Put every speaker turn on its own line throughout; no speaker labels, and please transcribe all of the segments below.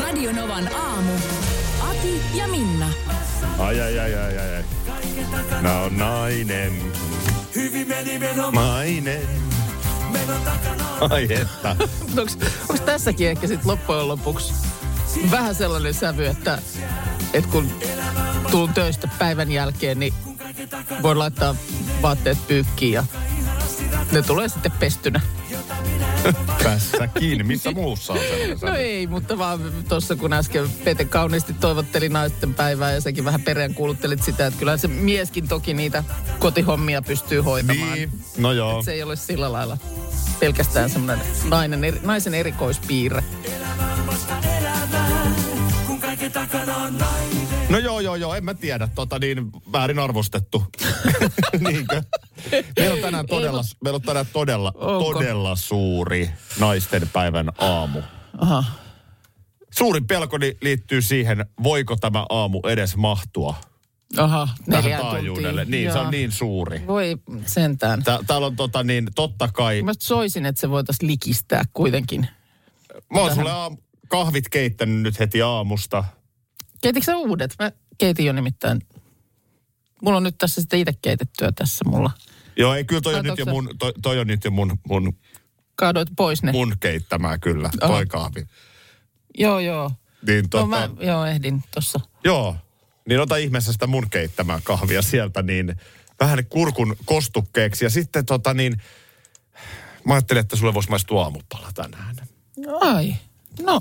Radio Novan aamu. Ati ja Minna.
Ai, ai, ai, ai, ai. ai. Mä oon nainen. Nainen. Ai että.
Onko tässäkin ehkä sitten loppujen lopuksi vähän sellainen sävy, että, että kun tuun töistä päivän jälkeen, niin voi laittaa vaatteet pyykkiin ja ne tulee sitten pestynä.
Tässäkin. Missä muussa on sellainen?
No ei, mutta vaan tuossa kun äsken Pete kauniisti toivotteli naisten päivää ja säkin vähän perään kuuluttelit sitä, että kyllä se mieskin toki niitä kotihommia pystyy hoitamaan.
Niin, no joo.
Et se ei ole sillä lailla pelkästään semmoinen nainen, eri- naisen erikoispiirre.
No joo, joo, joo, en mä tiedä. Tota niin, väärin arvostettu. Niinkö? Meillä on tänään todella, meillä on tänään todella,
Onko?
todella suuri naisten päivän aamu.
Aha.
Suurin pelkoni liittyy siihen, voiko tämä aamu edes mahtua
Aha, neljään
taajuudelle. Niin, se
Joo.
on niin suuri.
Voi sentään.
Tää, täällä on tota niin, totta kai...
Mä soisin, että se voitaisiin likistää kuitenkin.
Mä oon sulle aam, kahvit keittänyt nyt heti aamusta.
Keititkö sä uudet? Mä keitin jo nimittäin. Mulla on nyt tässä sitten itse keitettyä tässä mulla.
Joo, ei kyllä toi on, nyt jo mun, toi, toi on nyt jo mun, mun,
Kaadoit pois ne.
mun keittämää kyllä,
Oho.
toi kahvi.
Joo, joo.
Niin
No
tota,
mä, joo, ehdin tossa.
Joo, niin ota ihmeessä sitä mun keittämää kahvia sieltä, niin vähän kurkun kostukkeeksi. Ja sitten tota niin, mä ajattelin, että sulle voisi maistua aamupala tänään.
Ai, no,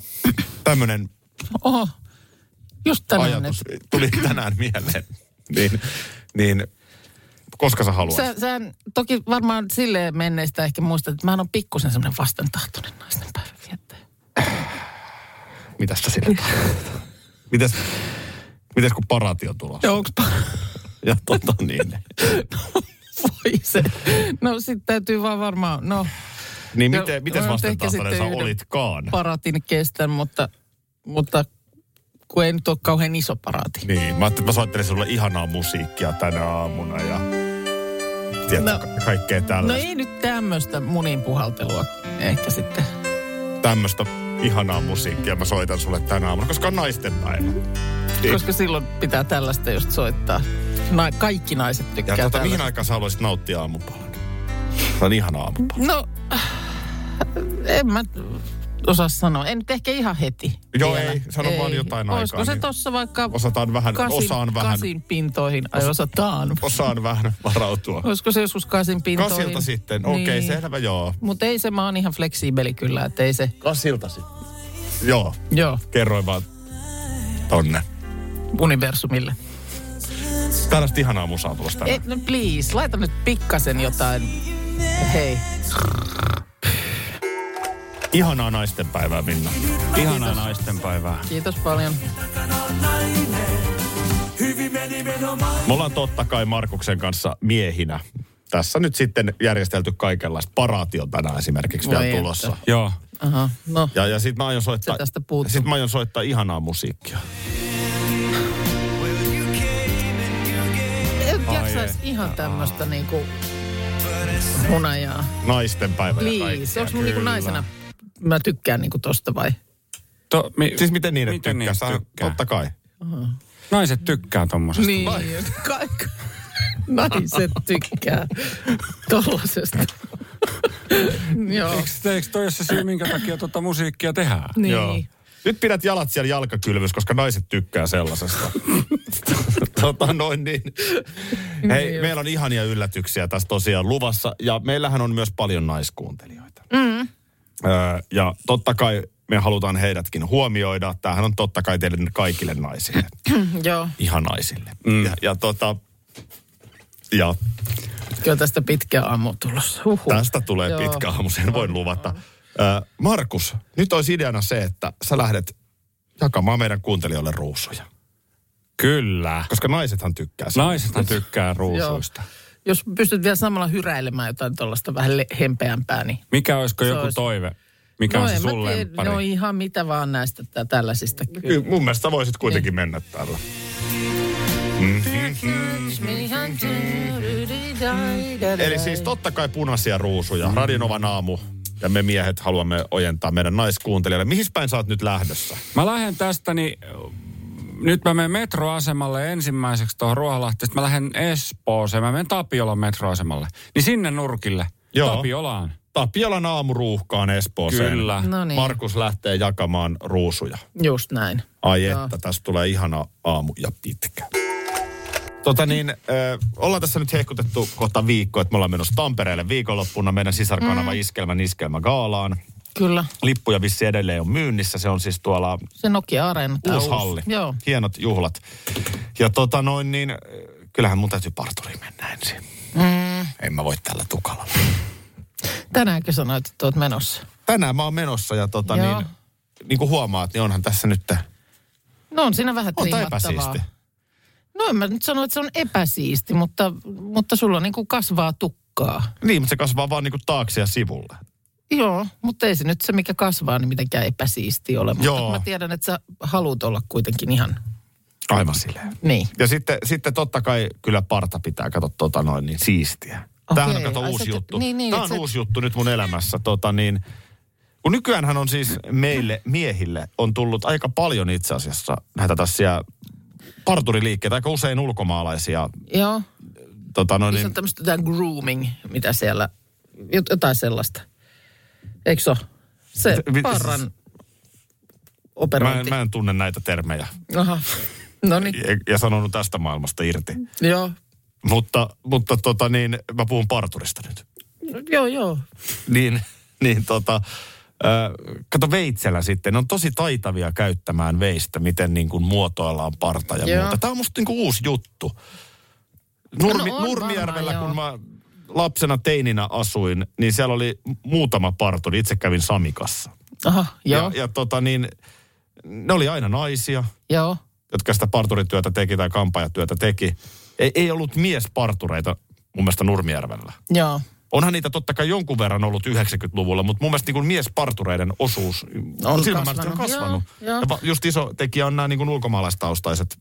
Tämmönen
oho. Just tänään.
ajatus tuli tänään mieleen. Niin, niin koska sä haluat?
Sä, sä toki varmaan silleen menneistä ehkä muistat, että mä on pikkusen semmoinen vastentahtoinen naisten päivän viettäjä.
Mitäs sä sille? Mitäs, mitäs kun paraati on tulossa?
Joo, onks pa-
Ja tota niin.
Voi se. No sit täytyy vaan varmaan, no
Niin
No,
miten, miten
mä nyt ehkä
vastentahtoinen sä olitkaan?
paratin kestän, mutta, mutta kun ei nyt ole kauhean iso paraati.
Niin, mä ajattelin, että mä soittelin sulle ihanaa musiikkia tänä aamuna ja tiedätkö,
No.
ka- kaikkea
No
tällaista.
ei nyt tämmöistä munin puhaltelua ehkä sitten.
Tämmöistä ihanaa musiikkia mä soitan sulle tänä aamuna, koska on naisten päivä. Niin.
Koska silloin pitää tällaista just soittaa. Na, kaikki naiset
Ja
tykkää
tota, mihin
tällaista.
aikaan sä haluaisit nauttia aamupalan? Se on ihana aamupala.
No, en mä osaa sanoa. En nyt ehkä ihan heti.
Joo,
vielä.
ei. Sano vaan jotain
Olisiko
aikaa,
se
niin
tossa vaikka
Osataan vähän,
kasin,
osaan vähän,
kasin pintoihin? Ai osataan.
osaan vähän varautua.
Olisiko se joskus kasin pintoihin?
Kasilta sitten, okei, okay,
Niin.
selvä, joo.
Mutta ei se, mä oon ihan fleksiibeli kyllä, että ei se.
Kasilta sitten. Joo,
Joo,
kerroin vaan tonne.
universumille.
Tällaista ihanaa musaa tulossa tänään.
Ei, no please, laita nyt pikkasen jotain. Hei.
Ihanaa naisten päivää, Minna.
Ihanaa naisten päivää.
Kiitos paljon.
Me ollaan totta kai Markuksen kanssa miehinä. Tässä nyt sitten järjestelty kaikenlaista. Paraati on tänään esimerkiksi
Voi
vielä
että.
tulossa.
Joo.
Aha, no.
Ja, ja sitten mä aion soittaa,
Se tästä puuttuu.
sit mä aion soittaa ihanaa musiikkia.
Ihan tämmöistä niinku hunajaa.
Naisten päivä ja
Please,
kaikkea.
onko mun niinku naisena, mä tykkään niinku tosta vai?
To, mi,
Siis miten niin, että
Miten
tykkää?
niistä
Sä-
tykkää?
Totta kai.
Naiset tykkää tommosesta.
Niin, kaikki. Naiset tykkää tollasesta. Joo,
Eikö, eikö toi ole se syy, minkä takia tuota musiikkia tehdään?
niin.
Joo. Nyt pidät jalat siellä jalkakylvyssä, koska naiset tykkää sellaisesta. tota noin niin. Hei,
Niin
meillä on ihania yllätyksiä tässä tosiaan luvassa. Ja meillähän on myös paljon naiskuuntelijoita. Mm. Öö, ja totta kai me halutaan heidätkin huomioida. Tämähän on totta kai teille kaikille naisille.
Joo,
Ihan naisille. Mm. Ja, ja tota... Ja
kyllä tästä pitkä aamu tulossa. Huhhuh.
tästä tulee
Joo.
pitkä aamu, sen voin luvata. Ö, Markus, nyt olisi ideana se, että sä lähdet jakamaan meidän kuuntelijoille ruusuja.
Kyllä.
Koska naisethan tykkää siitä.
Naisethan tykkää ruusuista.
Jos pystyt vielä samalla hyräilemään jotain tuollaista vähän le- hempeämpää, niin...
Mikä olisiko joku
olisi-
toive? Mikä on se sun lemppari?
No ihan mitä vaan näistä tä- tällaisista.
Kyllä, mun mielestä voisit kuitenkin mennä tällä. Eli siis totta kai punaisia ruusuja. Radionovan aamu. Ja me miehet haluamme ojentaa meidän naiskuuntelijoille. Mihin päin sä oot nyt lähdössä?
Mä lähden tästä, niin nyt mä menen metroasemalle ensimmäiseksi tuohon Ruoholahteen. Sitten mä lähden Espooseen. Mä menen Tapiolan metroasemalle. Niin sinne nurkille.
Joo.
Tapiolaan.
Tapiolan aamuruuhkaan Espooseen.
Kyllä.
No niin,
Markus lähtee jakamaan ruusuja.
just näin.
Ai
Joo.
että, tästä tulee ihana aamu ja pitkä. Tota niin, äh, ollaan tässä nyt hehkutettu kohta viikko, että me ollaan menossa Tampereelle viikonloppuna meidän sisarkanava mm. Iskelmän Iskelmä Gaalaan.
Kyllä.
Lippuja vissi edelleen on myynnissä, se on siis tuolla
Se Nokia Areena.
uusi halli.
Joo.
Hienot juhlat. Ja tota noin niin, äh, kyllähän mun täytyy parturiin mennä ensin. Mm. En mä voi tällä tukalla.
Tänäänkö sanoit, että oot menossa?
Tänään mä oon menossa ja tota
Joo.
niin, niin kuin huomaat, niin onhan tässä nyt,
No on siinä vähän
on epäsiisti.
No en mä nyt sano, että se on epäsiisti, mutta, mutta sulla niin kuin kasvaa tukkaa.
Niin, mutta se kasvaa vaan niinku taakse ja sivulle.
Joo, mutta ei se nyt se, mikä kasvaa, niin mitenkään epäsiisti ole. Mutta
Joo.
mä tiedän, että sä haluat olla kuitenkin ihan,
Aivan silleen.
niin.
Ja sitten, sitten totta kai kyllä parta pitää katsoa tota noin niin siistiä. Tämähän on kato
ai
uusi
te-
juttu.
niin, niin,
Tämä
et
on
sä-
uusi juttu nyt mun elämässä. Tota niin, kun nykyäänhän on siis meille miehille on tullut aika paljon itse asiassa näitä tässä parturiliikkeitä, aika usein ulkomaalaisia.
Joo,
Tota noin,
niin, se
niin,
on tämmöistä jotain grooming, mitä siellä, jot- jotain sellaista. Eikö se? Se parran
mä,
operointi.
en, mä en tunne näitä termejä
Aha, no niin,
ja, ja sanonut tästä maailmasta irti.
joo.
Mutta, mutta tota niin, mä puhun parturista nyt.
No, joo, joo.
niin, niin tota, äh, kato veitsellä sitten, ne on tosi taitavia käyttämään veistä, miten niin kuin muotoillaan parta ja
Joo.
muuta. Tämä on musta niin kuin uusi juttu. Nurmi,
No on
Nurmijärvellä,
varmaan,
kun mä lapsena teininä asuin, niin siellä oli muutama parturi. Itse kävin Samikassa.
Aha, joo,
Ja, ja tota niin, ne oli aina naisia,
joo.
jotka sitä parturityötä teki tai kampaajatyötä teki. Ei, ei ollut miespartureita mun mielestä Nurmijärvellä.
Joo.
Onhan niitä totta kai jonkun verran ollut 90-luvulla, mutta mun mielestä niin miespartureiden osuus
On
silmämääräisesti on
kasvanut.
kasvanut.
Joo, joo.
Ja just iso tekijä on nämä niin kuin ulkomaalaistaustaiset,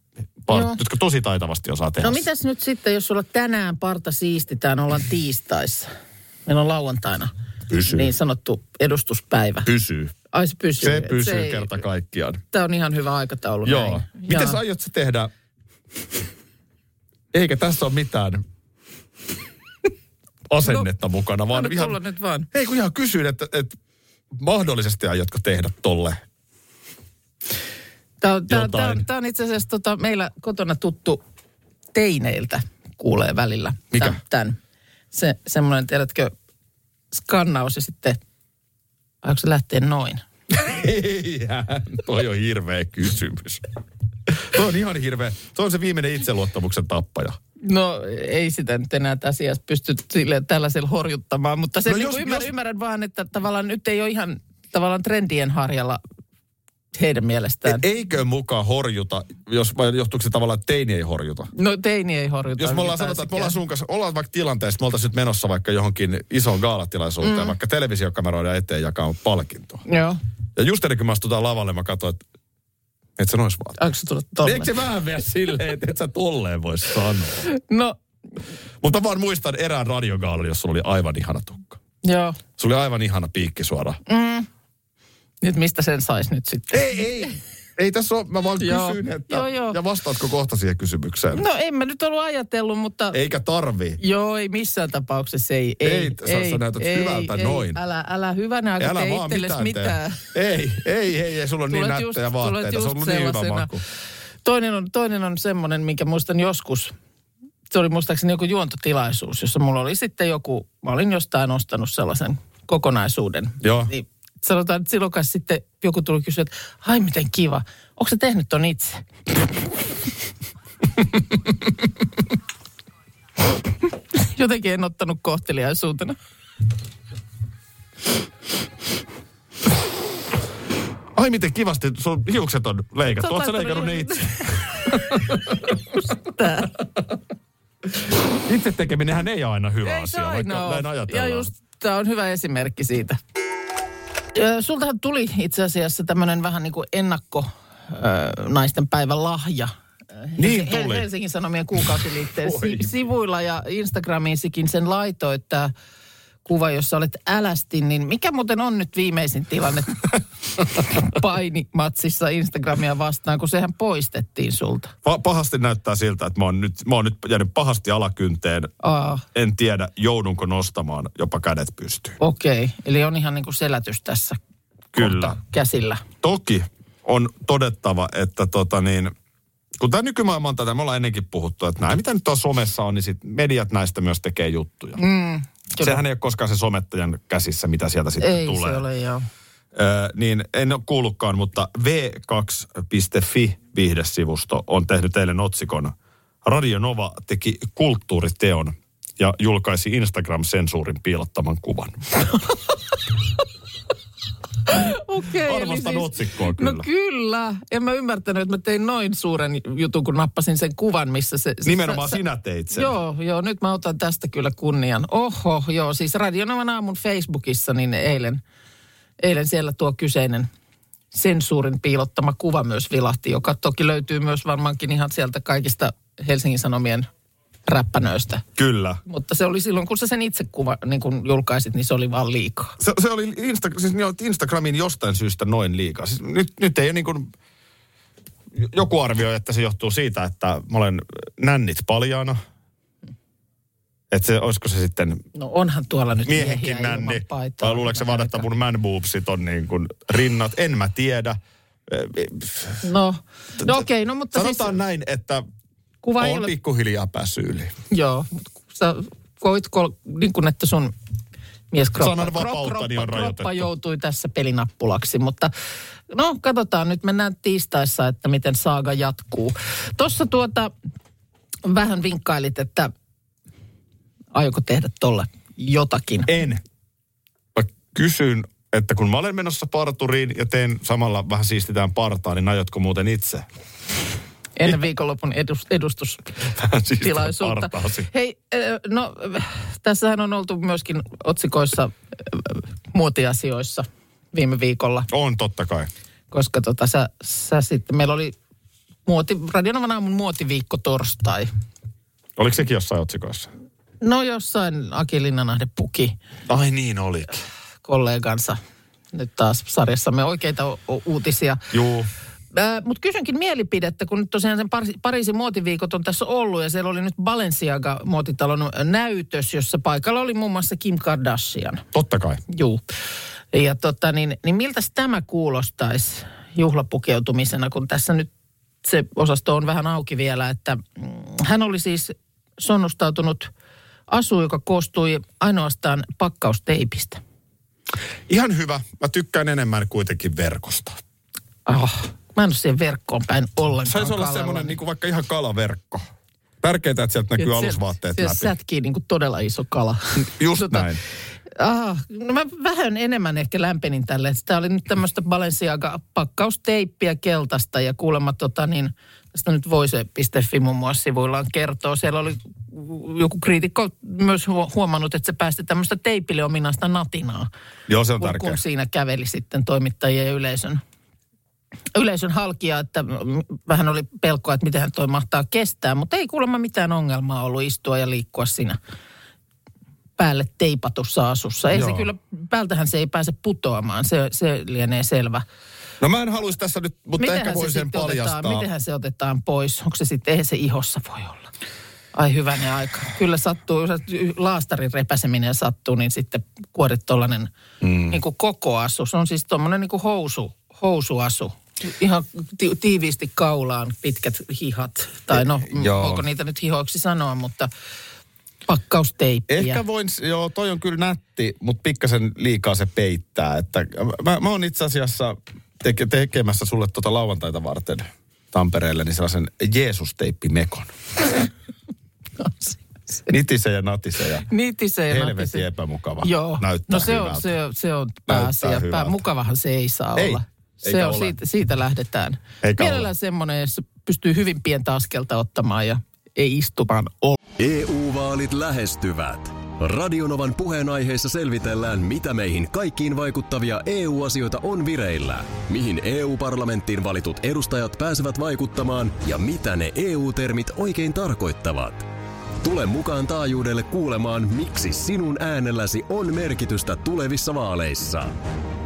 part,
Joo.
jotka tosi taitavasti osaa tehdä.
No mitäs nyt sitten, jos sulla tänään parta siistitään, ollaan tiistaissa. Meillä on lauantaina
Pysyy.
niin sanottu edustuspäivä.
Pysyy.
Ai se pysyy.
Se pysyy
ei-
kerta kaikkiaan.
Tämä on ihan hyvä aikataulu.
Joo.
näin.
Miten sä aiot sä tehdä? Eikä tässä ole mitään asennetta mukana, vaan ihan...
nyt vaan.
Ei kun ihan kysyin, että, että mahdollisesti aiotko tehdä tolle
Tämä on,
Jotain.
tää, on, on itse asiassa tota, meillä kotona tuttu teineiltä kuulee välillä.
Mikä?
Tän. Se, semmoinen, tiedätkö, skannaus ja sitten, aiotko se lähteä noin?
Eihän, toi on hirveä kysymys. Toi on ihan hirveä. Se on se viimeinen itseluottamuksen tappaja.
No ei sitä nyt enää tässä pysty sille, tällaisella horjuttamaan, mutta se
No
no
jos-
niin ymmärrän,
jos-
ymmärrän vaan, että tavallaan nyt ei ole ihan tavallaan trendien harjalla heidän mielestään.
Eikö mukaan horjuta, jos, vai johtuuko se tavallaan, että teini ei horjuta?
No teini ei horjuta.
Jos me ollaan sanotaan, että me ollaan sun kanssa, ollaan vaikka tilanteessa, me oltaisiin nyt menossa vaikka johonkin isoon gaalatilaisuuteen, mm. vaikka televisiokameroiden eteen jakaa palkintoa.
Joo.
Ja just ennen kuin mä astutaan lavalle, mä katsoin, että et sä nois vaan.
Onko se tullut tolle?
Eikö se vähän vielä silleen, että et sä tolleen voi sanoa?
No,
Mutta vaan muistan erään radiogaalin, jossa oli aivan ihana tukka.
joo.
Se oli aivan ihana piikki suora.
Nyt mistä sen saisi nyt sitten?
Ei, ei. Ei tässä ole, mä vaan
Joo.
kysyn, että...
Joo, joo.
Ja vastaatko kohta siihen kysymykseen?
No en mä nyt ollut ajatellut, mutta...
Eikä tarvi.
Joo, ei missään tapauksessa ei.
Ei,
Ei,
sä- sä näytät hyvältä noin.
Älä, älä hyvänä,
Älä
tee
mitään,
mitään.
Ei, ei, ei, ei. Sulla on niin
Tulet
nättejä
just-
vaatteita. Se on
just
ollut niin hyvä maku.
Toinen on, toinen on semmoinen, minkä muistan joskus. Se oli muistaakseni joku juontotilaisuus, jossa mulla oli sitten joku, mä olin jostain ostanut sellaisen kokonaisuuden.
Joo.
Niin sanotaan, että silloin sitten joku tuli kysyä, että ai miten kiva, onko se tehnyt ton itse? Jotenkin en ottanut kohteliaisuutena.
Ai miten kivasti sun hiukset on leikattu. Oletko leikannut ne itse? Itse tekeminenhän ei ole aina hyvä
Ei se
asia,
aina
vaikka
ole.
näin
Ja
ajatellaan.
just tämä on hyvä esimerkki siitä. Sultahan tuli itse asiassa tämmöinen vähän niin kuin ennakko naisten päivän lahja.
Niin tuli.
Helsingin Sanomien kuukausiliitteen sivuilla ja Instagramiinsikin sen laitoit tämä kuva, jossa olet älästi, niin mikä muuten on nyt viimeisin tilanne painimatsissa Instagramia vastaan, kun sehän poistettiin sulta?
Pa- pahasti näyttää siltä, että mä oon, nyt, mä oon nyt jäänyt pahasti alakynteen.
Aa,
En tiedä, joudunko nostamaan jopa kädet pystyyn.
okei. Okay. Eli on ihan niin kuin selätys tässä
Kyllä.
käsillä.
Toki on todettava, että tota niin, kun tämä nykymaailma on tätä, me ollaan ennenkin puhuttu, että nämä, mitä nyt tuossa somessa on, niin sit mediat näistä myös tekee juttuja. Mm, Sehän ei ole koskaan se somettajan käsissä, mitä sieltä sitten
Ei
tulee.
se ole, joo.
Ö, niin en ole kuullutkaan, mutta v2.fi viihdesivusto on tehnyt eilen otsikon Radio Nova teki kulttuuriteon ja julkaisi Instagram-sensuurin piilottaman kuvan.
Okei. eli
Arvostan otsikkoa kyllä.
No kyllä. En mä ymmärtänyt, että mä tein noin suuren jutun, kun nappasin sen kuvan, missä se...
Nimenomaan
sä-
sinä teit sen.
Joo, joo, nyt mä otan tästä kyllä kunnian. Oho, joo, siis Radionovan aamun Facebookissa, niin eilen, eilen siellä tuo kyseinen sensuurin piilottama kuva myös vilahti, joka toki löytyy myös varmaankin ihan sieltä kaikista Helsingin Sanomien räppänöistä.
Kyllä.
Mutta se oli silloin, kun sä sen itse kuva, niin kun julkaisit, niin se oli vaan liikaa.
Se, se oli Insta, siis Instagramin jostain syystä noin liikaa. Siis nyt, nyt ei ole niin kuin, joku arvioi, että se johtuu siitä, että mä olen nännit paljaana. Että se, olisiko se sitten
No onhan tuolla nyt
miehenkin nänni. Vai luuleeko se vaan, että mun man boobsit on niin kuin rinnat? En mä tiedä.
No, no okei, no mutta
Sanotaan
siis
näin, että
kuva ei
on
ole...
pikkuhiljaa päässyt yli.
Joo, mutta sä kol, niin kuin että sun mies kroppa,
Sanan vapautani on
kroppa,
rajoitettu.
kroppa joutui tässä pelinappulaksi, mutta no katsotaan nyt, mennään tiistaissa, että miten saaga jatkuu. Tuossa tuota vähän vinkkailit, että aioko tehdä tolle jotakin.
En. Mä kysyn, että kun mä olen menossa parturiin ja teen samalla vähän siistitään partaa, niin aiotko muuten itse?
Ennen viikonlopun edus, edustus
Vähän siistitään
tilaisuutta.
partaasi.
Hei, no tässähän on oltu myöskin otsikoissa muotiasioissa viime viikolla,
On totta kai.
koska tota, sä, sä sitten, meillä oli muoti, Radionovan aamun muotiviikko torstai.
Oliko sekin jossain otsikoissa?
No jossain Aki Linnanahde puki
Ai niin olikin.
kollegansa nyt taas sarjassamme oikeita u- uutisia.
Juu.
Mutta kysynkin mielipidettä, kun nyt tosiaan sen Pariisi, Pariisin muotiviikot on tässä ollut ja siellä oli nyt Balenciaga-muotitalon näytös, jossa paikalla oli muun muassa Kim Kardashian.
Totta kai.
Juu. Ja tota, niin, niin miltä tämä kuulostaisi juhlapukeutumisena, kun tässä nyt se osasto on vähän auki vielä, että mm, hän oli siis sonnustautunut asu, joka koostui ainoastaan pakkausteipistä.
Ihan hyvä. Mä tykkään enemmän kuitenkin verkosta.
Oh, mä en ole siihen verkkoon päin ollenkaan
Saisi olla semmoinen niin kuin vaikka ihan kalaverkko. Tärkeää, että sieltä näkyy
Sieltä-
alusvaatteet
sieltä
läpi.
sätkii niin kuin todella iso kala.
Just
Tota,
näin.
Ah, no mä vähän enemmän ehkä lämpenin tälle. Tämä oli nyt tämmöistä Balenciaga pakkausteippiä keltaista ja kuulemma tota niin, tästä nyt voise.fi muun muassa sivuillaan kertoo. Siellä oli joku kriitikko myös huo- huomannut, että se päästi tämmöistä teipille ominaista natinaa.
Joo, se on
kun,
tärkeää.
kun siinä käveli sitten toimittajien ja yleisön, yleisön halkia, että vähän oli pelkoa, että miten toi mahtaa kestää, mutta ei kuulemma mitään ongelmaa ollut istua ja liikkua siinä päälle teipatussa asussa. Ei
Joo.
se kyllä, päältähän se ei pääse putoamaan, se, se lienee selvä.
No mä en haluaisi tässä nyt, mutta ehkä voi sen
sitten
paljastaa.
otetaan, mitenhän se otetaan pois? Onko se sitten, eihän se ihossa voi olla. Ai hyvänen aika. Kyllä sattuu, jos laastarin repäseminen sattuu, niin sitten kuorit tuollainen mm. niin koko asu. Se on siis tuommoinen niin housu, housuasu. Ihan ti- tiiviisti kaulaan pitkät hihat. Tai no,
Joo.
Joo. voiko niitä nyt hihoiksi sanoa, mutta pakkausteippiä.
Ehkä voin, joo, toi on kyllä nätti, mutta pikkasen liikaa se peittää. Että mä, mä oon itse asiassa teke, tekemässä sulle tota lauantaita varten Tampereelle niin sellaisen Jeesus-teippimekon. Nitise ja natise ja
Nitise ja
helvetin
natise.
epämukava.
Joo,
Näyttää
no se on,
hyvältä.
se, on- se on pääasia. Pää, mukavahan se ei saa
Ei,
olla.
Eikä
Se on,
ole.
siitä, siitä lähdetään.
Eikä
Mielellään semmoinen, jossa pystyy hyvin pientä askelta ottamaan ja ei istumaan ol-
EU-vaalit lähestyvät. Radionovan puheenaiheessa selvitellään, mitä meihin kaikkiin vaikuttavia EU-asioita on vireillä, mihin EU-parlamenttiin valitut edustajat pääsevät vaikuttamaan ja mitä ne EU-termit oikein tarkoittavat. Tule mukaan taajuudelle kuulemaan, miksi sinun äänelläsi on merkitystä tulevissa vaaleissa.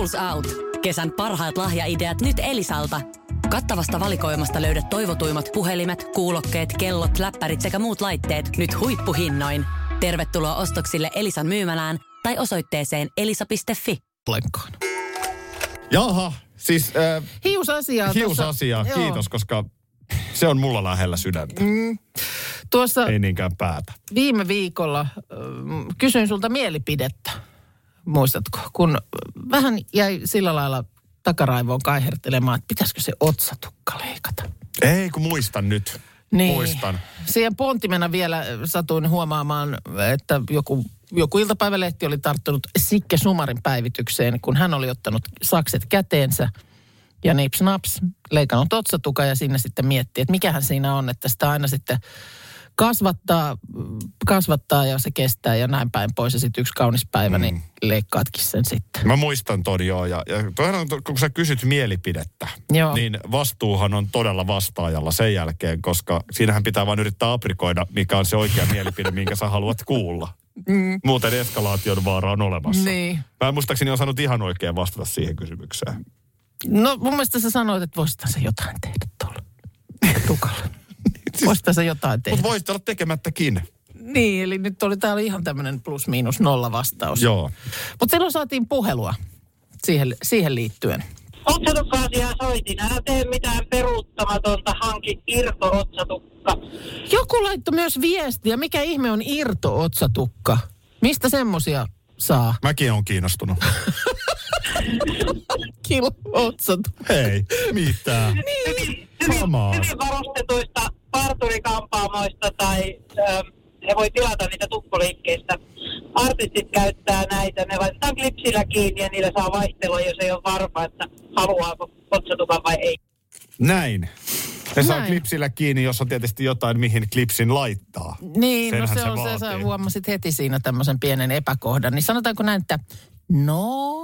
Schools Out. Kesän parhaat lahjaideat nyt Elisalta. Kattavasta valikoimasta löydät toivotuimmat puhelimet, kuulokkeet, kellot, läppärit sekä muut laitteet nyt huippuhinnoin. Tervetuloa ostoksille Elisan myymälään tai osoitteeseen elisa.fi.
ollenkaan.
Jaha, siis äh,
Hiusasiaa.
hiusasiaa,
tuossa-
kiitos, koska se on mulla lähellä sydäntä.
Tuossa
Ei niinkään päätä.
viime viikolla äh, kysyin sulta mielipidettä. Muistatko? Kun vähän jäi sillä lailla takaraivoon kaihertelemaan, että pitäisikö se otsatukka leikata.
Ei, kun muistan nyt.
Niin.
Muistan.
Siihen pontimena vielä satuin huomaamaan, että joku, joku iltapäivälehti oli tarttunut Sikke Sumarin päivitykseen, kun hän oli ottanut sakset käteensä ja nips naps, leikannut otsatuka ja sinne sitten miettii, että mikähän siinä on, että sitä aina sitten kasvattaa, kasvattaa ja se kestää ja näin päin pois. Ja sitten yksi kaunis päivä, mm. niin leikkaatkin sen sitten.
Mä muistan ton joo. Ja, ja on, kun sä kysyt mielipidettä,
Joo.
niin vastuuhan on todella vastaajalla sen jälkeen, koska siinähän pitää vain yrittää aprikoida, mikä on se oikea mielipide, minkä sä haluat kuulla. Mm. Muuten eskalaation vaara on olemassa.
Niin.
Mä muistaakseni on saanut ihan oikein vastata siihen kysymykseen.
No mun mielestä sä sanoit, että voisithan se jotain tehdä tuolla tukalla. Voisithan se jotain tehdä.
Mutta voisit olla tekemättäkin.
Niin, eli nyt oli täällä ihan tämmöinen plus miinus nolla vastaus.
Joo.
Mutta silloin saatiin puhelua siihen, siihen liittyen.
Otsatukka-asiaa soitin. Älä tee mitään peruuttamatonta, hanki irto-otsatukka.
Joku laittoi myös viestiä, mikä ihme on irto-otsatukka? Mistä semmosia saa?
Mäkin on kiinnostunut.
Kilo-otsatukka.
Ei, mitään.
Hyvin,
Samaa.
hyvin varustetuista parturikampaamoista tai ähm, he voi tilata niitä tukkoliikkeistä. Artistit käyttää näitä, ne laitetaan klipsillä kiinni ja niillä saa vaihtelua, jos ei ole varma, että haluaako otsatukan vai ei.
Näin. Ne saa klipsillä kiinni, jos on tietysti jotain, mihin klipsin laittaa.
Niin,
Senhän
no se,
se
on se, sä huomasit heti siinä tämmöisen pienen epäkohdan. Niin sanotaanko näin, että no,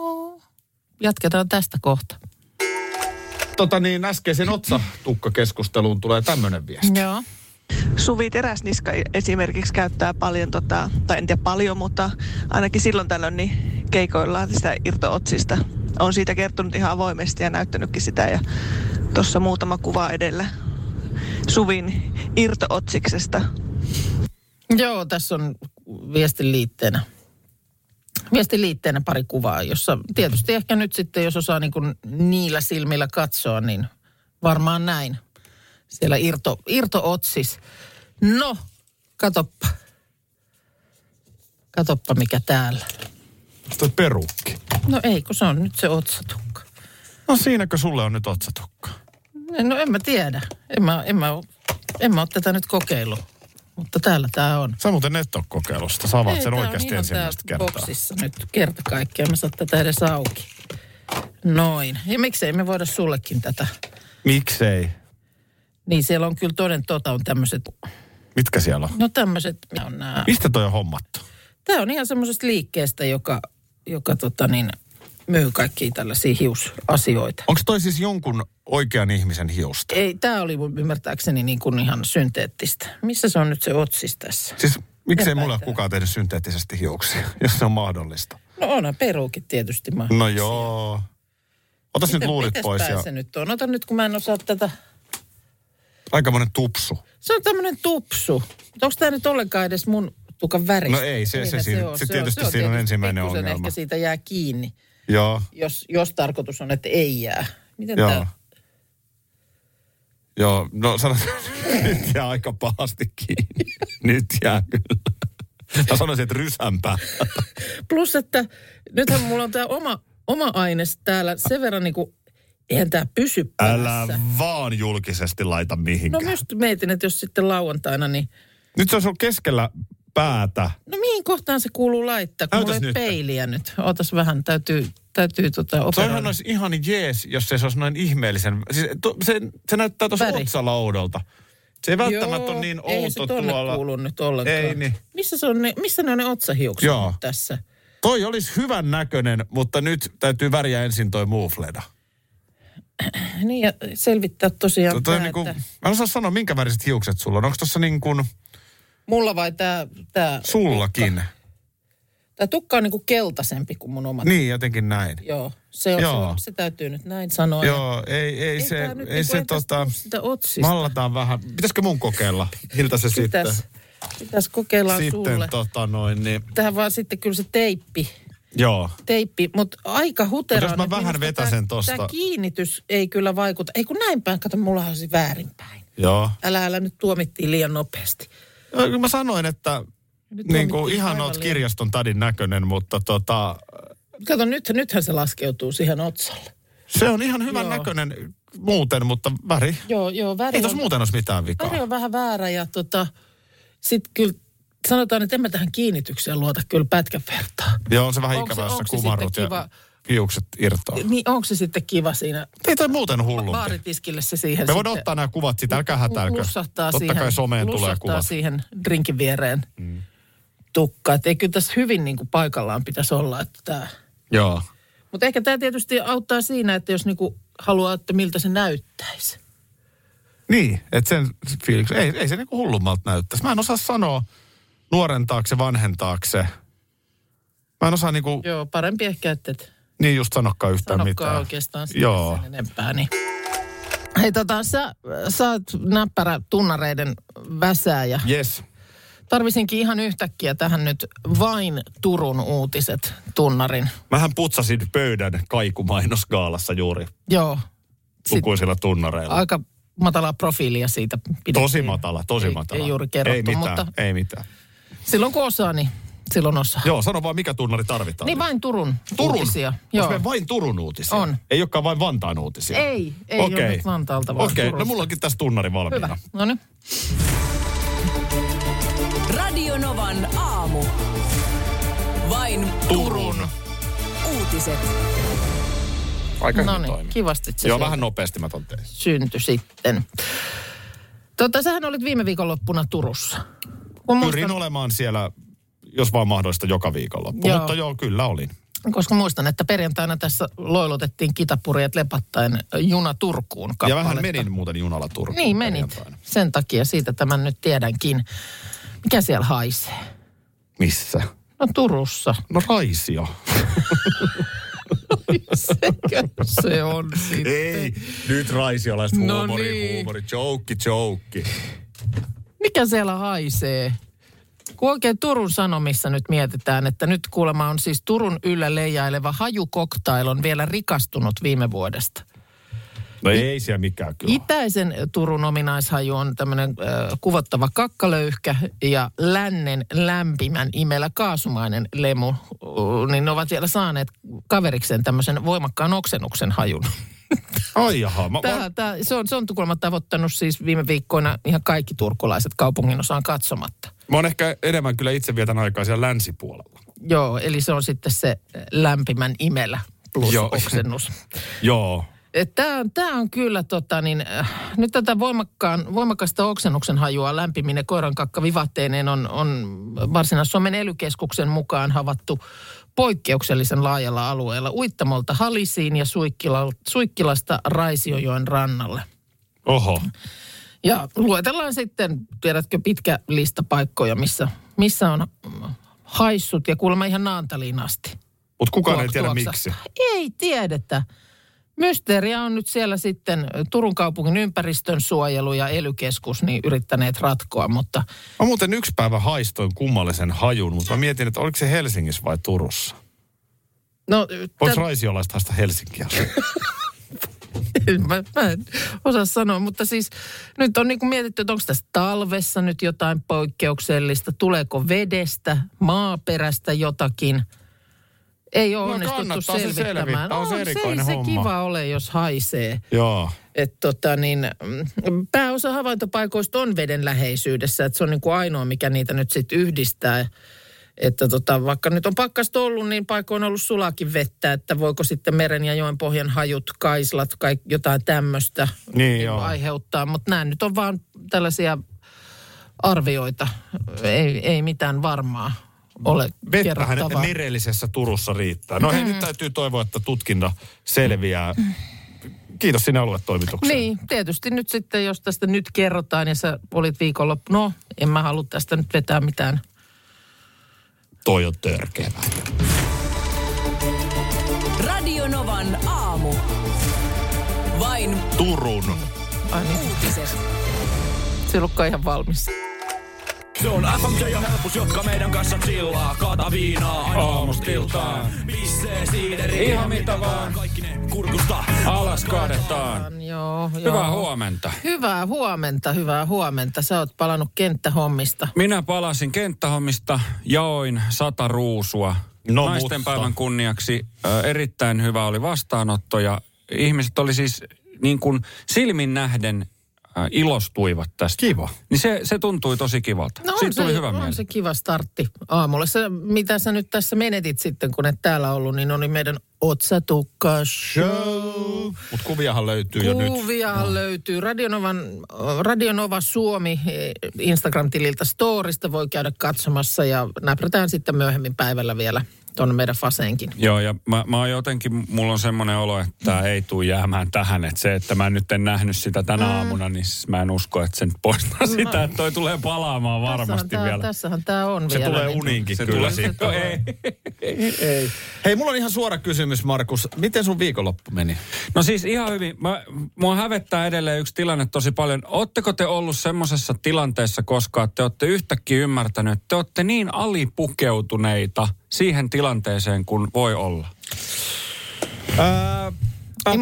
jatketaan tästä kohta.
Tota niin, äskeisen otsatukkakeskusteluun tulee tämmöinen viesti.
Joo.
Suvi Teräsniska esimerkiksi käyttää paljon, tota, tai en tiedä paljon, mutta ainakin silloin tällöin niin keikoillaan sitä irtootsista. On siitä kertonut ihan avoimesti ja näyttänytkin sitä ja tuossa muutama kuva edellä Suvin irtootsiksesta.
Joo, tässä on viestin liitteenä. Viestin liitteenä pari kuvaa, jossa tietysti ehkä nyt sitten, jos osaa niin kuin niillä silmillä katsoa, niin varmaan näin. Siellä irto, irto-otsis. No, katoppa. Katoppa mikä täällä.
Toi perukki.
No ei, kun se on nyt se otsatukka.
No siinäkö sulle on nyt otsatukka?
No en mä tiedä. En mä, en mä, en mä ole tätä nyt kokeillut. Mutta täällä tämä on.
Sä muuten et ole kokeilusta. Sä avaat sen oikeasti ensimmäistä kertaa.
boksissa nyt kerta kaikkiaan. Mä saa tätä edes auki. Noin. Ja miksei me voida sullekin tätä.
Miksei?
Niin siellä on kyllä toden tota on tämmöiset,
Mitkä siellä on?
no tämmöiset, on.
Mistä toi on hommattu?
Tämä on ihan semmoisesta liikkeestä, joka, joka tota niin, myy kaikkia tällaisia hiusasioita.
Onko toi siis jonkun oikean ihmisen hiusta?
Ei, tämä oli mun ymmärtääkseni niin kuin ihan synteettistä. Missä se on nyt se otsis tässä?
Siis miksei mulle ole kukaan tehnyt synteettisesti hiuksia, jos se on mahdollista?
No onhan peruukit tietysti mä.
No joo. Otas nyt luulit pois ja
se nyt on? Ota nyt, kun mä en osaa tätä.
aikamoinen tupsu.
Se on tämmöinen tupsu. Onko tämä nyt ollenkaan edes mun tukan väristä?
No ei, se- se
Eihän
siinä-
on.
se
on-
tietysti
on
siinä on ensimmäinen ongelma.
ehkä siitä jää kiinni,
Joo.
jos, jos tarkoitus on, että ei jää. Miten
Joo.
tää?
Joo, no sanotaan, nyt jää aika pahasti kiinni. Nyt jää kyllä. Mä sanoisin, että rysämpää.
Plus, että nythän mulla on tämä oma, oma aines täällä sen verran niin kuin, eihän tämä pysy
Älä
päässä.
vaan julkisesti laita
No
mihinkään.
myös mietin, että jos sitten lauantaina, niin
Nyt se on ollut keskellä päätä.
no mihin kohtaan se kuuluu laittaa, kun
Näytäs
mulla ei
nyt.
peiliä nyt. Ootas vähän, täytyy, täytyy tota
Toihan
operoida.
olisi ihan jees, jos se olisi noin ihmeellisen. Siis, to, se, se näyttää tuossa oudolta. Se ei välttämättä ole niin
se
outo
tonne
tuolla.
kuulu nyt ollenkaan.
Ei niin.
Missä, se on ne, missä ne on ne otsahiukset
Joo.
tässä?
Toi olisi hyvän näköinen, mutta nyt täytyy väriä ensin toi muufleda.
Niin ja selvittää tosiaan
To, toi
tää,
niinku,
että
mä en osaa sanoa, minkä väriset hiukset sulla on. Onko tuossa niin kuin
mulla vai tämä tää,
sullakin?
Tää tukka on niinku keltaisempi kuin mun omat.
Niin, jotenkin näin.
Joo, se, on, se,
Joo.
on, se täytyy nyt näin sanoa.
Joo, ei, ei, se,
tää nyt
ei
niinku,
se tota,
sitä otsista.
mallataan vähän. Pitäisikö mun kokeilla? Miltä se
Pitäis,
sitten?
pitäis kokeilla
Sitten
sulle.
tota noin, niin
Tähän vaan sitten kyllä se teippi.
joo.
Teippi, mutta aika huteraa.
Mut jos mä vähän vetäsen tosta.
Tämä kiinnitys ei kyllä vaikuta. Ei kun näin päin, kato, mulla on se väärinpäin.
Joo.
Älä, älä nyt tuomittiin liian nopeasti.
No, Mä sanoin, että
Nyt
niin kuin ihan oot kirjaston tadin näköinen, mutta tota,
Kato, nyt, nythän se laskeutuu siihen otsalle.
se on ihan hyvän
Joo.
näköinen muuten, mutta väri.
Joo, joo, väri
Ei tuossa muuten olisi mitään vikaa.
väri on vähän väärä ja tota, sitten kyllä sanotaan, että en mä tähän kiinnitykseen luota kyllä pätkän vertaa.
Joo, on se vähän ikävä, jos kumarrut ja hiukset irtoaa.
Niin onko se sitten kiva siinä
Ei toi muuten hullumpi.
baaritiskille se siihen
Me voidaan ottaa nämä kuvat siitä, älkää hätäilkö.
lussahtaa
Totta
siihen,
kai someen tulee kuvat.
siihen drinkin viereen mm. Tukka. Että ei kyllä tässä hyvin niin kuin paikallaan pitäisi olla. Että tää.
Joo.
Mutta ehkä tämä tietysti auttaa siinä, että jos niinku haluaa, että miltä se näyttäisi.
Niin, että sen fiiliksen, ei, ei se niinku hullummalta näyttäisi. Mä en osaa sanoa nuoren taakse, vanhen taakse. Mä en osaa niinku,
Joo, parempi ehkä, että et
niin just sanokaan yhtään
sanokaan
mitään.
oikeastaan sitä
Joo.
sen enempää. Niin. Hei tota, sä, sä oot näppärä tunnareiden väsääjä.
Yes.
Tarvisinkin ihan yhtäkkiä tähän nyt vain Turun uutiset tunnarin.
Mähän putsasin pöydän kaikumainosgaalassa juuri
Joo.
Lukuisilla tunnareilla.
aika matalaa profiilia siitä pidettiin.
Tosi matala, tosi
ei,
matala.
Ei juuri kerrottu,
ei mitään,
mutta
ei mitään.
silloin kun osaa, niin silloin osaa.
Joo, sano vaan mikä tunnari tarvitaan.
Niin vain Turun,
Turun?
uutisia.
Onko
Joo.
me vain Turun uutisia?
On.
Ei olekaan vain Vantaan uutisia?
Ei, ei ole
Okei.
nyt Vantaalta, vaan
Okei, no
Turusta.
mulla onkin tässä tunnari valmiina.
Hyvä, no niin.
Radio Novan aamu. Vain
Turun.
uutiset.
Aika
No
hyvin
niin, kivasti se
Joo, vähän nopeasti mä ton tein.
syntyi sitten. Tota, sähän olit viime viikonloppuna Turussa. Kun
Pyrin
muistan,
olemaan siellä, jos vaan mahdollista, joka viikonloppu.
Joo.
Mutta joo, kyllä olin.
koska muistan, että perjantaina tässä loilotettiin kitapurjat lepattaen juna Turkuun
Ja
kappaletta.
vähän menin muuten junalla Turkuun
Niin menit. Sen takia siitä tämän nyt tiedänkin. Mikä siellä haisee?
Missä?
No Turussa.
No Raisio.
Sekö se on sitten?
Ei, nyt raisiolaiset
No
huumori,
niin.
huumori, joukki, joukki.
Mikä siellä haisee? Kun oikein Turun Sanomissa nyt mietitään, että nyt kuulemma on siis Turun yllä leijaileva hajukoktail on vielä rikastunut viime vuodesta.
No ei siellä mikään kyllä.
Itäisen Turun ominaishaju on tämmöinen äh, kuvottava kakkalöyhkä ja lännen lämpimän imellä kaasumainen lemu, uh, niin ne ovat vielä saaneet kaverikseen tämmöisen voimakkaan oksennuksen hajun.
Ai jaha, mä,
Tää,
mä,
tää, se, on, se on kuulemma tavoittanut siis viime viikkoina ihan kaikki turkulaiset kaupungin osaan katsomatta.
mä oon ehkä enemmän kyllä itse vietän aikaa siellä länsipuolella.
Joo, eli se on sitten se lämpimän imelä plus
Joo.
oksennus.
Joo.
Tämä on, tää on kyllä tota niin, äh, nyt tätä voimakkaan, voimakasta oksennuksen hajua lämpiminen koirankakka vivahteineen on, on Varsinais-Suomen elykeskuksen mukaan havattu poikkeuksellisen laajalla alueella Uittamolta Halisiin ja Suikkila, Suikkilasta Raisiojoen rannalle.
Oho.
Ja luetellaan sitten, tiedätkö, pitkä lista paikkoja, missä, missä on haissut ja kuulemma ihan Naantaliin asti.
Mutta kukaan ei
Tuok-
tiedä
tuoksahtaa.
miksi.
Ei tiedetä. Mysteeriä on nyt siellä sitten Turun kaupungin ympäristön suojelu ja elykeskus niin yrittäneet ratkoa, mutta
Mä muuten yksi päivä haistoin kummallisen hajun, mutta mä mietin, että oliko se Helsingissä vai Turussa.
no,
Voiko
tä-
raisiolaista haista Helsinkiä?
mä, mä en osaa sanoa, mutta siis nyt on niin kuin mietitty, että onko tässä talvessa nyt jotain poikkeuksellista, tuleeko vedestä, maaperästä jotakin. Ei ole
No
onnistuttu
se
selvittämään.
selvittää, on se erikoinen
se, ei
homma.
se kiva ole, jos haisee.
Joo.
Et tota niin, mm, pääosa havaintopaikoista on veden läheisyydessä, että se on niin kuin ainoa, mikä niitä nyt sitten yhdistää. Että tota, vaikka nyt on pakkasta ollut, niin paikoin on ollut sulakin vettä, että voiko sitten meren ja joen pohjan hajut, kaislat, kaik, jotain tämmöistä
Niin, joo.
aiheuttaa. Mutta nämä nyt on vaan tällaisia arvioita, ei, ei mitään varmaa ole
Vettähän merellisessä Turussa riittää. No hei, nyt täytyy toivoa, että tutkinta selviää. Kiitos sinne aluetoimitukseen.
Niin, tietysti nyt sitten, jos tästä nyt kerrotaan ja sä olit viikonloppu, no en mä halua tästä nyt vetää mitään.
Toi on törkeä.
Radio Novan aamu. Vain
Turun.
Ai niin,
uutiset.
se ihan valmis.
Se on FMJ ja helpus, jotka meidän kanssa chillaa. Kaata viinaa aina aamustiltaan. Pissee siideri.
Ihan mitä vaan.
Kaikki ne kurkusta.
Alas kaadetaan.
Joo, joo.
Hyvää huomenta.
Hyvää huomenta, hyvää huomenta. Sä oot palannut kenttähommista.
Minä palasin kenttähommista, jaoin sata ruusua.
No
Naisten
mutta.
päivän kunniaksi ö, erittäin hyvä oli vastaanotto ja ihmiset oli siis niin kuin silmin nähden ilostuivat tästä.
Kiva.
Niin se, se tuntui tosi kivalta.
No on
Siitä
se,
tuli hyvä
on
mieli.
se kiva startti aamulla. Se, mitä sä nyt tässä menetit sitten, kun et täällä ollut, niin oli meidän Otsatukka Show.
Mut kuviahan löytyy jo nyt.
Kuvia löytyy. Radionovan, Radionova Suomi eh, Instagram-tililtä Storista voi käydä katsomassa ja näprätään sitten myöhemmin päivällä vielä tuonne meidän Faseenkin.
Joo, ja mä, mä oon jotenkin, mulla on semmoinen olo, että tämä ei tule jäämään tähän. Että se, että mä nyt en nähnyt sitä tänä
Mm.
aamuna, niin siis mä en usko, että se nyt poistaa sitä, että toi tulee palaamaan varmasti
tässähän tää,
vielä.
Tässähän tämä on
Se
vielä.
tulee
niin-
uniinkin
Se
kyllä
tulee
siitä.
sitten. Ei.
Ei. Hei, mulla on ihan suora kysymys, Markus. Miten sun viikonloppu meni?
No siis ihan hyvin. Mä, mua hävettää edelleen yksi tilanne tosi paljon. Oletteko te ollut semmoisessa tilanteessa koskaan, että te olette yhtäkkiä ymmärtänyt, että te olette niin alipukeutuneita siihen tilanteeseen kuin voi olla?
Ää,
Ei ei-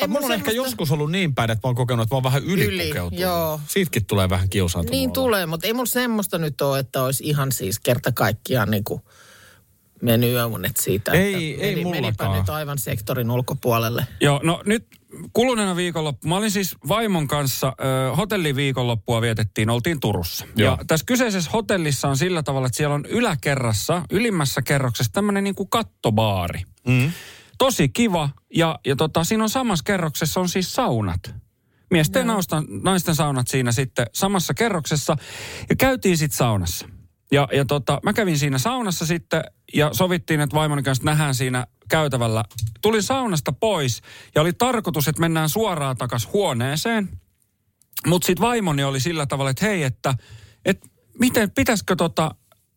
ei
mulla
mun
on ehkä joskus ollut niin päin, että mä oon kokenut, että mä oon vähän ylipukeutunut.
Yli, joo.
Siitäkin tulee vähän kiusaantunut.
Niin
olo.
tulee, mutta ei mulla semmoista nyt ole, että olisi ihan siis kerta kaikkiaan niin kuin mennyt yöunet siitä.
Ei-
että
ei
meni, menipä
mullakaan.
nyt aivan sektorin ulkopuolelle.
Joo, no nyt kuluneena viikonloppu, mä olin siis vaimon kanssa, ö, hotelliviikonloppua vietettiin, oltiin Turussa.
Joo.
Ja tässä kyseisessä hotellissa on sillä tavalla, että siellä on yläkerrassa, ylimmässä kerroksessa tämmöinen niin kuin kattobaari.
Mm.
Tosi kiva, ja, ja tota, siinä on samassa kerroksessa on siis saunat. Miesten ja naisten, naisten saunat siinä sitten samassa kerroksessa. Ja käytiin sitten saunassa. Ja, ja tota, mä kävin siinä saunassa sitten ja sovittiin, että vaimoni kanssa nähdään siinä käytävällä. Tulin saunasta pois ja oli tarkoitus, että mennään suoraan takas huoneeseen. Mutta sitten vaimoni oli sillä tavalla, että hei, että, että miten, pitäisikö tota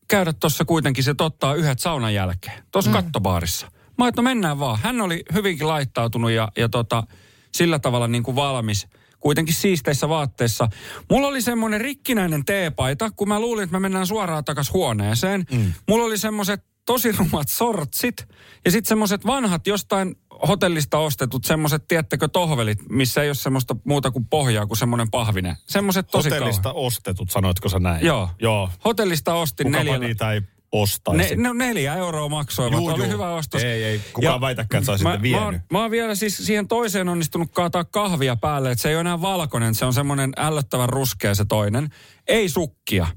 käydä tuossa kuitenkin se tottaa yhdet saunan jälkeen, tuossa mm. kattobaarissa. Mä että no mennään vaan. Hän oli hyvinkin laittautunut ja, ja tota, sillä tavalla niin kuin valmis kuitenkin siisteissä vaatteissa. Mulla oli semmoinen rikkinäinen teepaita, kun mä luulin, että me mennään suoraan takas huoneeseen. Mm. Mulla oli semmoiset tosi rumat sortsit ja sitten semmoiset vanhat jostain hotellista ostetut semmoiset, tiettäkö, tohvelit, missä ei ole semmoista muuta kuin pohjaa kuin semmoinen pahvinen. Semmoiset tosi
Hotellista
kauheat.
ostetut, sanoitko sä näin?
Joo.
Joo.
Hotellista ostin
Kukapa
neljällä.
niitä ei ostaisi?
Ne, no neljä euroa maksoivat.
Juu,
oli
juu.
hyvä ostos.
Ei, ei. Kukaan väitäkään, että sä olisit
mä,
ne
mä,
vienyt.
oon, mä oon vielä siis siihen toiseen onnistunut kaataa kahvia päälle, että se ei ole enää valkoinen, se on semmoinen ällöttävän ruskea se toinen. Ei sukkia.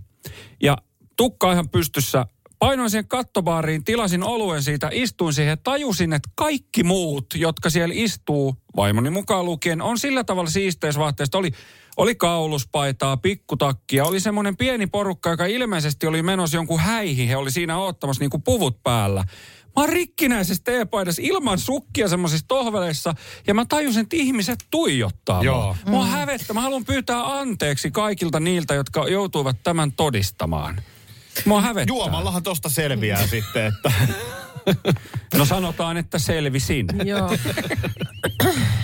Ja tukka ihan pystyssä. Painoin siihen kattobaariin, tilasin oluen siitä, istuin siihen, tajusin, että kaikki muut, jotka siellä istuu, vaimoni mukaan lukien, on sillä tavalla siisteisvaatteista. Oli, oli kauluspaitaa, pikkutakkia, oli semmoinen pieni porukka, joka ilmeisesti oli menossa jonkun häihin. He oli siinä oottamassa niin kuin puvut päällä. Mä oon rikkinäisessä teepaidassa ilman sukkia semmoisissa tohveleissa ja mä tajusin, että ihmiset tuijottaa
Joo.
mua. Mua hävettä. Mä haluan pyytää anteeksi kaikilta niiltä, jotka joutuivat tämän todistamaan. Mua hävettää.
Juomallahan tosta selviää sitten, että
No sanotaan, että selvisin.
Joo.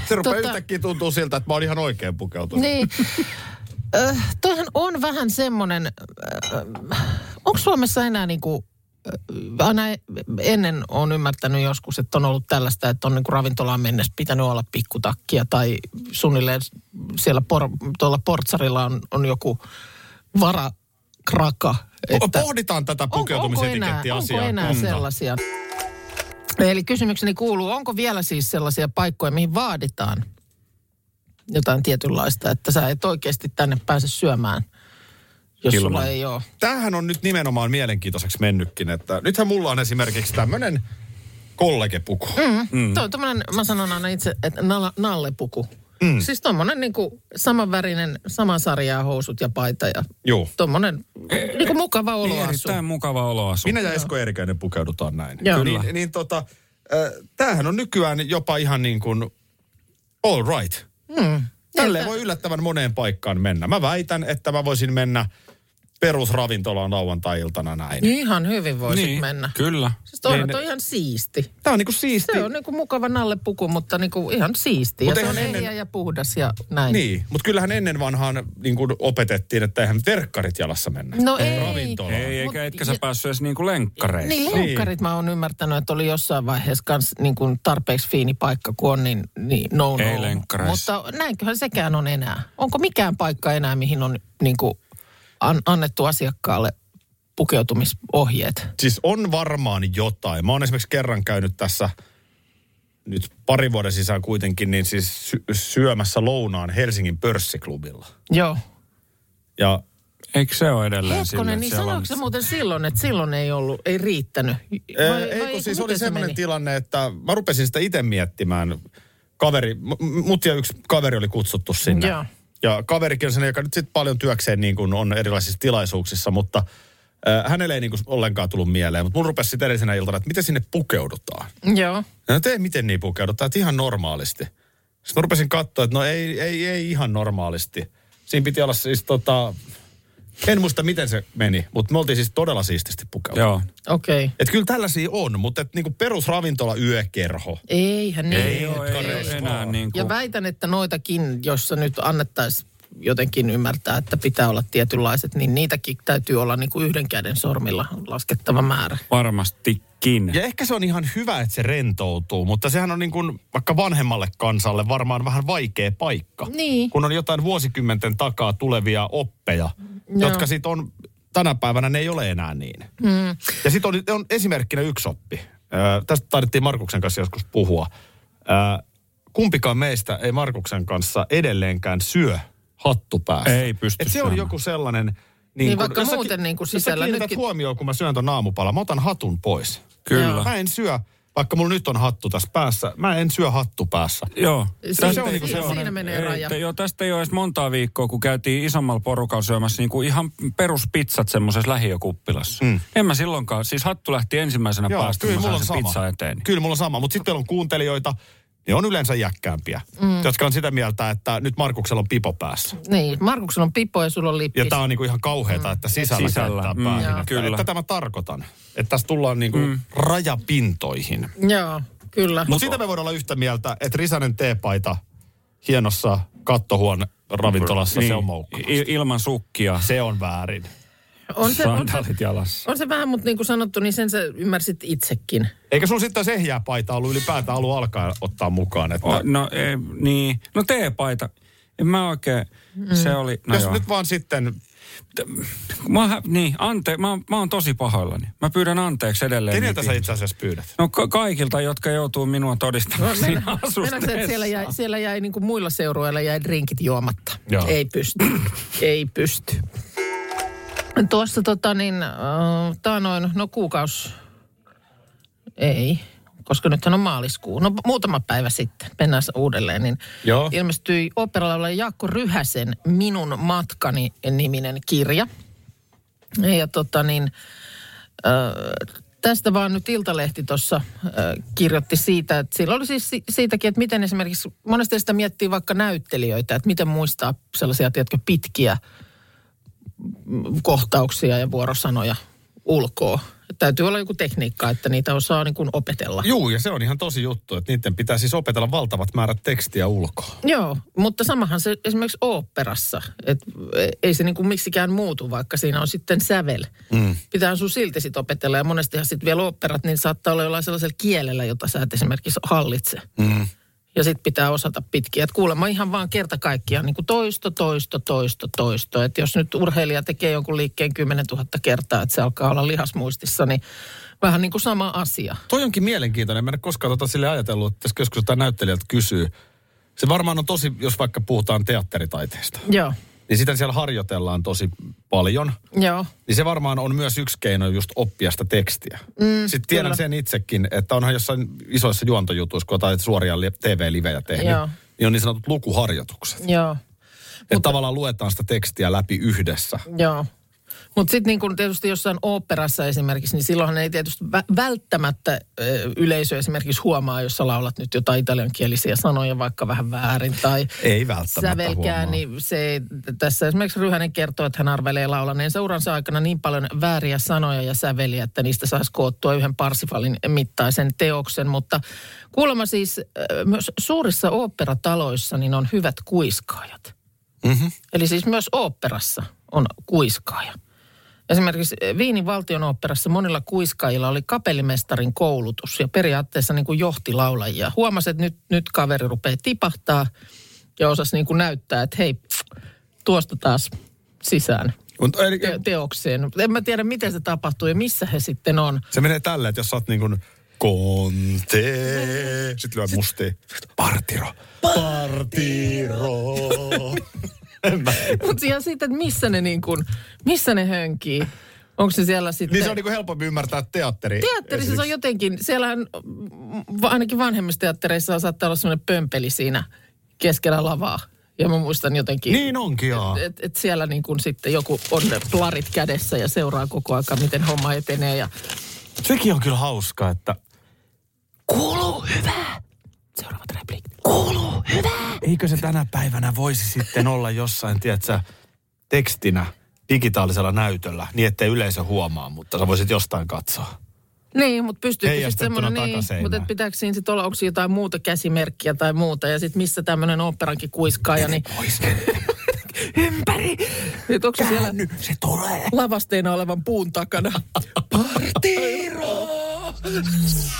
se rupeaa
Tota-
yhtäkkiä tuntuu siltä, että mä oon ihan oikein pukeutunut.
Niin. Ö, toihan on vähän semmoinen, äh, onko Suomessa enää niinku äh, aina ennen on ymmärtänyt joskus, että on ollut tällaista, että on niin kuin ravintolaan mennessä pitänyt olla pikkutakkia tai suunnilleen siellä por, tuolla portsarilla on, on joku varakraka.
Että Pohditaan tätä pukeutumisetikettiasiaa.
Onko enää, onko enää sellaisia? Eli kysymykseni kuuluu, onko vielä siis sellaisia paikkoja, mihin vaaditaan jotain tietynlaista, että sä et oikeasti tänne pääse syömään, jos
Ilman.
sulla ei ole.
Tämähän on nyt nimenomaan mielenkiintoiseksi mennytkin, että nythän mulla on esimerkiksi tämmöinen kollegepuku.
Mm. Mm. Tuo on tommonen, mä sanon aina itse, että nal- nallepuku. Mm. Siis tommonen niinku samanvärinen, saman sarjaa housut ja paita ja
Joo.
tommonen niinku mukava
Niin,
oloasu.
erittäin mukava oloasu.
Minä ja Esko Eerikäinen pukeudutaan näin.
Joo.
Niin, niin tota, äh, tämähän on nykyään jopa ihan niin kuin all right.
Mm.
Tälleen voi yllättävän moneen paikkaan mennä. Mä väitän, että mä voisin mennä perusravintolaan lauantai-iltana näin.
Ihan hyvin voisit
Niin,
mennä.
kyllä.
Siis toi,
Niin,
niin, on ihan siisti.
Tää on niinku siisti.
Se on niinku mukava nallepuku, mutta niinku ihan siisti.
Mut
ja se on ennen... ja puhdas ja näin.
Niin, mutta kyllähän ennen vanhaan niin kuin opetettiin, että eihän verkkarit jalassa mennä.
No ei.
Ravintolaan.
Ei, eikä
Mut-
etkä sä päässyt edes niinku lenkkareissa.
Niin lenkkarit mä oon ymmärtänyt, että oli jossain vaiheessa kans niin kuin tarpeeksi fiini paikka, kun on niin, niin no, no.
Ei lenkkareissa.
Mutta näinköhän sekään on enää. Onko mikään paikka enää, mihin on niin kuin an, annettu asiakkaalle pukeutumisohjeet?
Siis on varmaan jotain. Mä oon esimerkiksi kerran käynyt tässä nyt pari vuoden sisään kuitenkin, niin siis sy- syömässä lounaan Helsingin pörssiklubilla.
Joo.
Ja
Eikö se ole edelleen
Hetkonen, niin sanoiko se muuten silloin, että silloin ei ollut, ei riittänyt?
Vai, Eikö siis oli
se
semmoinen
meni?
tilanne, että mä rupesin sitä itse miettimään. Kaveri, mut ja yksi kaveri oli kutsuttu sinne.
Joo.
Ja kaverikin on sen, joka nyt sitten paljon työkseen niin kuin on erilaisissa tilaisuuksissa, mutta äh, hänelle ei niin kuin ollenkaan tullut mieleen. Mutta mun rupesi sitten edellisenä iltana, että miten sinne pukeudutaan.
Joo.
Ja no ei miten niin pukeudutaan, että ihan normaalisti. Sitten mä rupesin katsoa, että no ei, ei, ei ihan normaalisti. Siinä piti olla siis tota, en muista miten se meni, mutta me oltiin siis todella siististi pukeutuneet.
Joo.
Okei. Okay.
Et kyllä tällaisia on, mutta et niinku perusravintola yökerho.
Eihän niin
Ei
ole.
ole, ei ole enää niin
Ja
kuin...
väitän, että noitakin, jossa nyt annettaisiin jotenkin ymmärtää, että pitää olla tietynlaiset, niin niitäkin täytyy olla niin kuin yhden käden sormilla laskettava määrä.
Varmastikin.
Ja ehkä se on ihan hyvä, että se rentoutuu, mutta sehän on niin kuin vaikka vanhemmalle kansalle varmaan vähän vaikea paikka.
Niin.
Kun on jotain vuosikymmenten takaa tulevia oppeja,
Joo.
jotka sitten on, tänä päivänä ne ei ole enää niin.
Mm.
Ja sitten on, on esimerkkinä yksi oppi. Ö, tästä taidettiin Markuksen kanssa joskus puhua. Ö, kumpikaan meistä ei Markuksen kanssa edelleenkään syö hattu päässä.
Ei pysty
Et se on joku sellainen...
Niin,
kun-
vaikka
jos
muuten
ki-
niin kuin
jos sä
sisällä
kiinnität
nytkin-
huomioon, kun mä syön ton aamupala, mä otan hatun pois.
Kyllä.
Mä en syö, vaikka mulla nyt on hattu tässä päässä, mä en syö hattu päässä.
Joo.
Siinä-
se on niinku
siinä,
semmoinen-
siinä menee raja.
te- joo, tästä ei ole edes montaa viikkoa, kun käytiin isommalla porukalla syömässä niin kuin ihan peruspizzat semmoisessa lähiökuppilassa. Mm. En mä silloinkaan, siis hattu lähti ensimmäisenä
Joo,
päästä,
kyllä mulla on
se
sama.
pizza eteen.
Kyllä mulla on sama, mutta sitten on kuuntelijoita, ne on yleensä jäkkäämpiä, mm. jotka on sitä mieltä, että nyt Markuksella on pipo päässä.
Niin, Markuksella on pipo ja sulla on lippis.
Ja tämä on niinku ihan kauheata, mm. että sisällä,
Sisällä, mm, joo.
että,
Kyllä.
että tätä mä tarkoitan. Että tässä tullaan niinku mm. rajapintoihin.
Joo, kyllä.
Mutta siitä me voidaan olla yhtä mieltä, että Risanen teepaita hienossa kattohuone ravintolassa, se on moukkaus.
I- ilman sukkia,
Se on väärin.
On, se, on, se,
jalassa.
on se vähän, mutta niin kuin sanottu, niin sen sä ymmärsit itsekin.
Eikä sulla sitten sehjää paita ollut ylipäätään alun alkaen ottaa mukaan. Että
O, no ei, niin, no teepaita. En mä oikein, mm. se oli, no
jos
joo.
nyt vaan sitten,
Mä, niin, ante, mä, oon- mä oon tosi pahoillani. Mä pyydän anteeksi edelleen.
keneltä
niitä
sä itse asiassa pyydät?
No ka- kaikilta, jotka joutuu minua todistamaan no, siinä
Mennäkö, että
asusteessa.
siellä jäi, siellä jäi niin kuin muilla seurueilla jäi drinkit juomatta?
Joo.
Ei pysty. Ei pysty. Tuossa tota niin, tää noin, no kuukaus, ei, koska nythän on maaliskuu. No muutama päivä sitten, mennään uudelleen, niin
Joo.
ilmestyi operalla Jaakko Ryhäsen Minun matkani niminen kirja. Ja tota niin, äh, tästä vaan nyt Iltalehti tuossa äh, kirjoitti siitä, että sillä oli siis si- siitäkin, että miten esimerkiksi, monesti sitä miettii vaikka näyttelijöitä, että miten muistaa sellaisia, tiedätkö, pitkiä kohtauksia ja vuorosanoja ulkoa. Täytyy olla joku tekniikka, että niitä osaa niin kuin opetella.
Juu, ja se on ihan tosi juttu, että niiden pitää siis opetella valtavat määrät tekstiä ulkoa.
Joo, mutta samahan se esimerkiksi oopperassa, että ei se niin kuin miksikään muutu, vaikka siinä on sitten sävel. Mm. Pitää sun silti sit opetella ja monestihan sitten vielä oopperat, niin saattaa olla jollain sellaisella kielellä, jota sä et esimerkiksi hallitse.
Mm.
Ja sitten pitää osata pitkiä. Että kuulemma ihan vaan kerta kaikkiaan niin kuin toisto, toisto, toisto, toisto. Että jos nyt urheilija tekee jonkun liikkeen 10 000 kertaa, että se alkaa olla lihasmuistissa, niin vähän niin kuin sama asia.
Toi onkin mielenkiintoinen. Mä en koskaan tota sille ajatellut, että tässä joskus jotain näyttelijältä kysyy. Se varmaan on tosi, jos vaikka puhutaan teatteritaiteesta.
Joo,
Niin sitä siellä harjoitellaan tosi paljon.
joo.
Niin se varmaan on myös yksi keino just oppia sitä tekstiä. Mm, Sitten tiedän
kyllä.
sen itsekin, että onhan jossain isoissa juontojutuissa, kun jotain suoria li- TV-livejä tehnyt,
Joo.
niin on niin sanotut lukuharjoitukset.
Joo.
Että tavallaan luetaan sitä tekstiä läpi yhdessä.
Joo. Mutta sitten niin kun tietysti jossain oopperassa esimerkiksi, niin silloinhan ei tietysti vä- välttämättä yleisö esimerkiksi huomaa, jos sä laulat nyt jotain italiankielisiä sanoja vaikka vähän väärin tai
Ei välttämättä
sävelkää,
huomaa.
niin se, tässä esimerkiksi Ryhänen kertoo, että hän arvelee laulaneensa uransa aikana niin paljon vääriä sanoja ja säveliä, että niistä saisi koottua yhden parsifalin mittaisen teoksen, mutta kuulemma siis myös suurissa oopperataloissa niin on hyvät kuiskaajat.
Mm-hmm.
Eli siis myös oopperassa on kuiskaaja. Esimerkiksi Viinin valtionoopperassa monilla kuiskaajilla oli kapellimestarin koulutus ja periaatteessa niin kuin johti laulajia. Huomasi, että nyt, nyt kaveri rupeaa tipahtaa ja osasi niin kuin näyttää, että hei, pff, tuosta taas sisään
Mut, eli,
te- teokseen. En mä tiedä, miten se tapahtuu ja missä he sitten on.
se menee tällä, että jos sä oot niin kuin Conte, sitten lyö mustia. Partiro. Partiro. mä.
Mutta ja sitten, että missä ne, niin kuin, missä ne hönkii. Onko se siellä sitten...
Niin se on niin helpompi ymmärtää teatteri.
Teatterissa se on jotenkin, siellähän ainakin vanhemmissa teattereissa saattaa olla semmoinen pömpeli siinä keskellä lavaa. Ja mä muistan jotenkin,
Niin onkin, joo.
että et siellä niin kuin sitten joku on plarit kädessä ja seuraa koko aika, miten homma etenee. Ja
Sekin on kyllä hauska, että
kuuluu hyvää. Seuraavat replikit. Kuuluu hyvää.
eikö se tänä päivänä voisi sitten olla jossain, tiedätkö, tekstinä digitaalisella näytöllä, niin ettei yleisö huomaa, mutta sä voisit jostain katsoa.
Niin, mutta pystyykö sitten semmoinen, niin, mutta et pitääkö siinä sitten olla, onko siinä jotain muuta käsimerkkiä tai muuta, ja sitten missä tämmöinen oopperankin kuiskaaja, niin
Pois.
ympäri. Nyt onko se siellä
se tulee.
lavasteena olevan puun takana? Partiro!